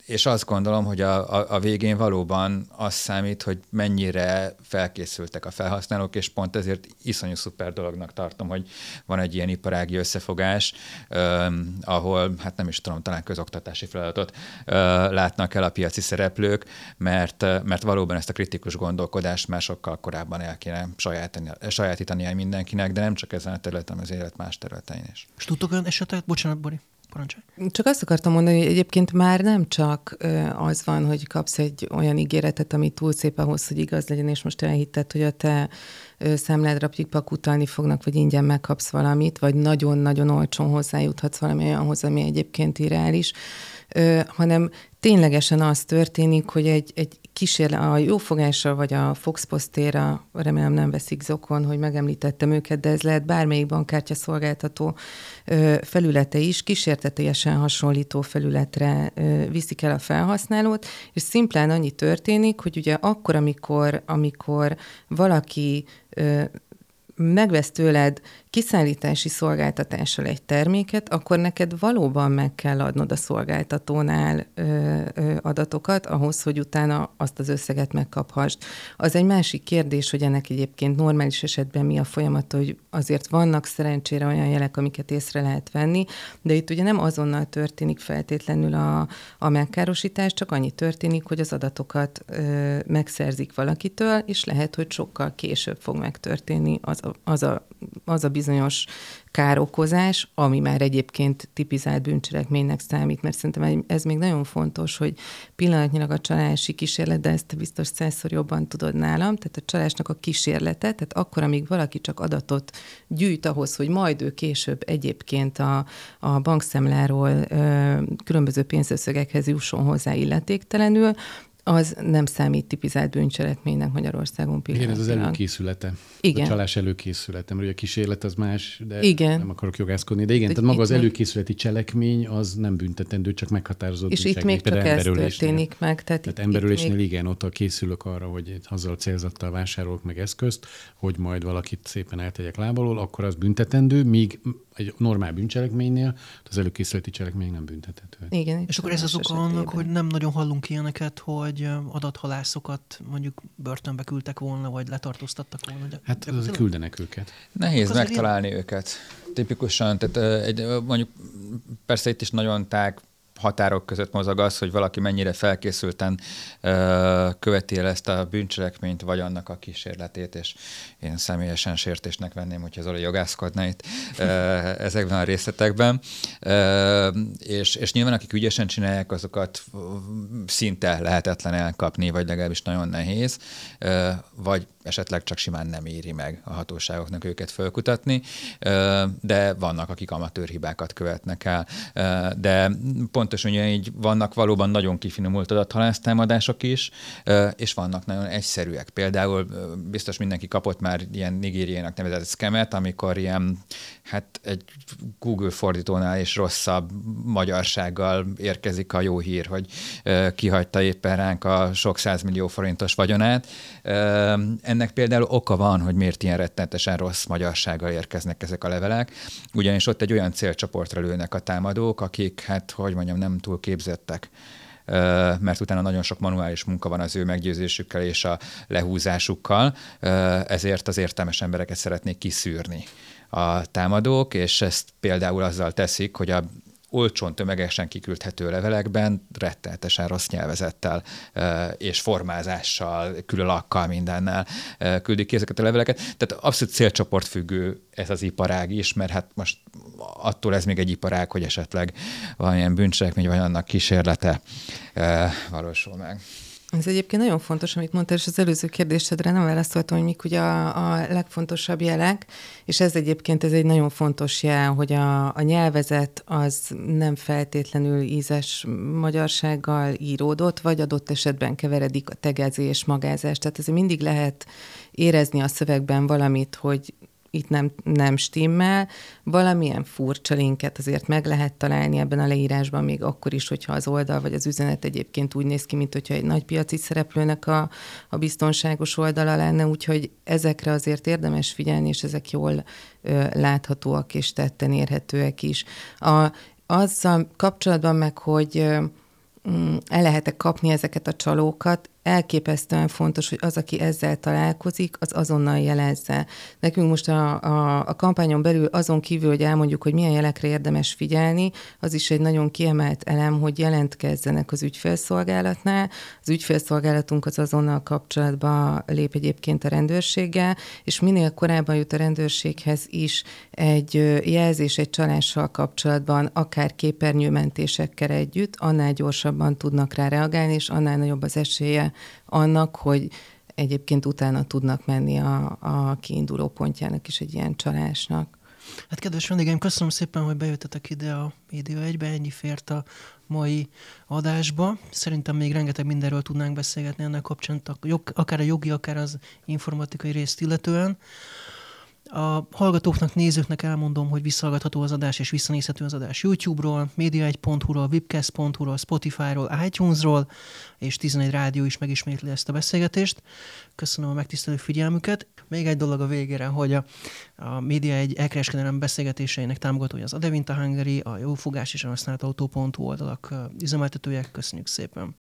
és azt gondolom, hogy a, a, a végén valóban az számít, hogy mennyire felkészültek a felhasználók, és pont ezért iszonyú szuper dolognak tartom, hogy van egy ilyen iparági összefogás, eh, ahol, hát nem is tudom, talán közoktatási feladatot eh, látnak el a piaci szereplők, mert, mert valóban ezt a kritikus gondolkodást már sokkal korábban el kéne sajátítani mindenkinek, de nem csak ezen a területen, az élet más területein is. És tudtok olyan esetet, bocsánat, Bori, Parancsolj. Csak azt akartam mondani, hogy egyébként már nem csak az van, hogy kapsz egy olyan ígéretet, ami túl szép ahhoz, hogy igaz legyen, és most elhitted, hogy a te számládra pikpak utalni fognak, vagy ingyen megkapsz valamit, vagy nagyon-nagyon olcsón hozzájuthatsz valami olyanhoz, ami egyébként irreális, hanem ténylegesen az történik, hogy egy, egy kísérlet, a jófogással vagy a Fox Postéra, remélem nem veszik zokon, hogy megemlítettem őket, de ez lehet bármelyik bankkártya szolgáltató felülete is, kísértetésen hasonlító felületre viszik el a felhasználót, és szimplán annyi történik, hogy ugye akkor, amikor, amikor valaki megvesz tőled kiszállítási szolgáltatással egy terméket, akkor neked valóban meg kell adnod a szolgáltatónál ö, ö, adatokat ahhoz, hogy utána azt az összeget megkaphast. Az egy másik kérdés, hogy ennek egyébként normális esetben mi a folyamat, hogy azért vannak szerencsére olyan jelek, amiket észre lehet venni, de itt ugye nem azonnal történik feltétlenül a, a megkárosítás, csak annyi történik, hogy az adatokat ö, megszerzik valakitől, és lehet, hogy sokkal később fog megtörténni az a, az a, az a bizonyos károkozás, ami már egyébként tipizált bűncselekménynek számít, mert szerintem ez még nagyon fontos, hogy pillanatnyilag a csalási kísérlet, de ezt biztos százszor jobban tudod nálam, tehát a csalásnak a kísérlete, tehát akkor, amíg valaki csak adatot gyűjt ahhoz, hogy majd ő később egyébként a, a bankszemláról ö, különböző pénzösszegekhez jusson hozzá illetéktelenül, az nem számít tipizált bűncselekménynek Magyarországon pillanatilag. Igen, ez az előkészülete. Igen. A csalás előkészülete, mert ugye a kísérlet az más, de igen. nem akarok jogászkodni. De igen, de tehát maga az előkészületi cselekmény az nem büntetendő, csak meghatározott És itt még csak ez történik meg. Tehát, tehát emberülésnél még... igen, ott készülök arra, hogy azzal célzattal vásárolok meg eszközt, hogy majd valakit szépen eltegyek lábalól, akkor az büntetendő, míg egy normál bűncselekménynél az előkészületi cselekmény nem büntethető. Igen. És akkor ez az oka annak, hogy nem nagyon hallunk ilyeneket, hogy adathalászokat mondjuk börtönbe küldtek volna, vagy letartóztattak volna. De hát az küldenek őket. Nehéz megtalálni ilyen... őket. Tipikusan, tehát egy, mondjuk persze itt is nagyon tág határok között mozog az, hogy valaki mennyire felkészülten ö, követi el ezt a bűncselekményt, vagy annak a kísérletét, és én személyesen sértésnek venném, hogyha Zoli jogászkodna itt ö, ezekben a részletekben. Ö, és, és nyilván akik ügyesen csinálják, azokat szinte lehetetlen elkapni, vagy legalábbis nagyon nehéz, ö, vagy esetleg csak simán nem éri meg a hatóságoknak őket fölkutatni, de vannak, akik amatőr hibákat követnek el. De pontosan ugye így vannak valóban nagyon kifinomult adathalásztámadások is, és vannak nagyon egyszerűek. Például biztos mindenki kapott már ilyen nigériának nevezett szkemet, amikor ilyen, hát egy Google fordítónál is rosszabb magyarsággal érkezik a jó hír, hogy kihagyta éppen ránk a sok százmillió forintos vagyonát ennek például oka van, hogy miért ilyen rettenetesen rossz magyarsággal érkeznek ezek a levelek, ugyanis ott egy olyan célcsoportra lőnek a támadók, akik, hát, hogy mondjam, nem túl képzettek. Mert utána nagyon sok manuális munka van az ő meggyőzésükkel és a lehúzásukkal, ezért az értelmes embereket szeretnék kiszűrni a támadók, és ezt például azzal teszik, hogy a olcsón tömegesen kiküldhető levelekben rettenetesen rossz nyelvezettel és formázással, külölakkal, mindennel küldik ki ezeket a leveleket. Tehát abszolút célcsoport függő ez az iparág is, mert hát most attól ez még egy iparág, hogy esetleg valamilyen bűncselekmény vagy annak kísérlete valósul meg. Ez egyébként nagyon fontos, amit mondtál, és az előző kérdésedre nem válaszoltam, hogy mik ugye a, a legfontosabb jelek, és ez egyébként ez egy nagyon fontos jel, hogy a, a nyelvezet az nem feltétlenül ízes magyarsággal íródott, vagy adott esetben keveredik a tegezés, magázás, tehát ez mindig lehet érezni a szövegben valamit, hogy itt nem, nem stimmel. Valamilyen furcsa linket azért meg lehet találni ebben a leírásban, még akkor is, hogyha az oldal vagy az üzenet egyébként úgy néz ki, mint hogyha egy nagy piaci szereplőnek a, a biztonságos oldala lenne, úgyhogy ezekre azért érdemes figyelni, és ezek jól ö, láthatóak és tetten érhetőek is. A, azzal kapcsolatban meg, hogy ö, mm, el lehet-e kapni ezeket a csalókat, elképesztően fontos, hogy az, aki ezzel találkozik, az azonnal jelezze. Nekünk most a, a, a kampányon belül azon kívül, hogy elmondjuk, hogy milyen jelekre érdemes figyelni, az is egy nagyon kiemelt elem, hogy jelentkezzenek az ügyfélszolgálatnál. Az ügyfélszolgálatunk az azonnal kapcsolatba lép egyébként a rendőrséggel, és minél korábban jut a rendőrséghez is egy jelzés egy csalással kapcsolatban, akár képernyőmentésekkel együtt, annál gyorsabban tudnak rá reagálni, és annál nagyobb az esélye annak, hogy egyébként utána tudnak menni a, a kiinduló pontjának is egy ilyen csalásnak. Hát kedves vendégeim, köszönöm szépen, hogy bejöttetek ide a Média egybe, ennyi fért a mai adásba. Szerintem még rengeteg mindenről tudnánk beszélgetni ennek kapcsán, akár a jogi, akár az informatikai részt illetően. A hallgatóknak, nézőknek elmondom, hogy visszahallgatható az adás és visszanézhető az adás YouTube-ról, media1.hu-ról, webcast.hu-ról, Spotify-ról, iTunes-ról, és 11 rádió is megismétli ezt a beszélgetést. Köszönöm a megtisztelő figyelmüket. Még egy dolog a végére, hogy a, a média egy elkereskedelem beszélgetéseinek támogatója az Adevinta Hungary, a Jófogás és a használt autó.hu oldalak üzemeltetője. Köszönjük szépen!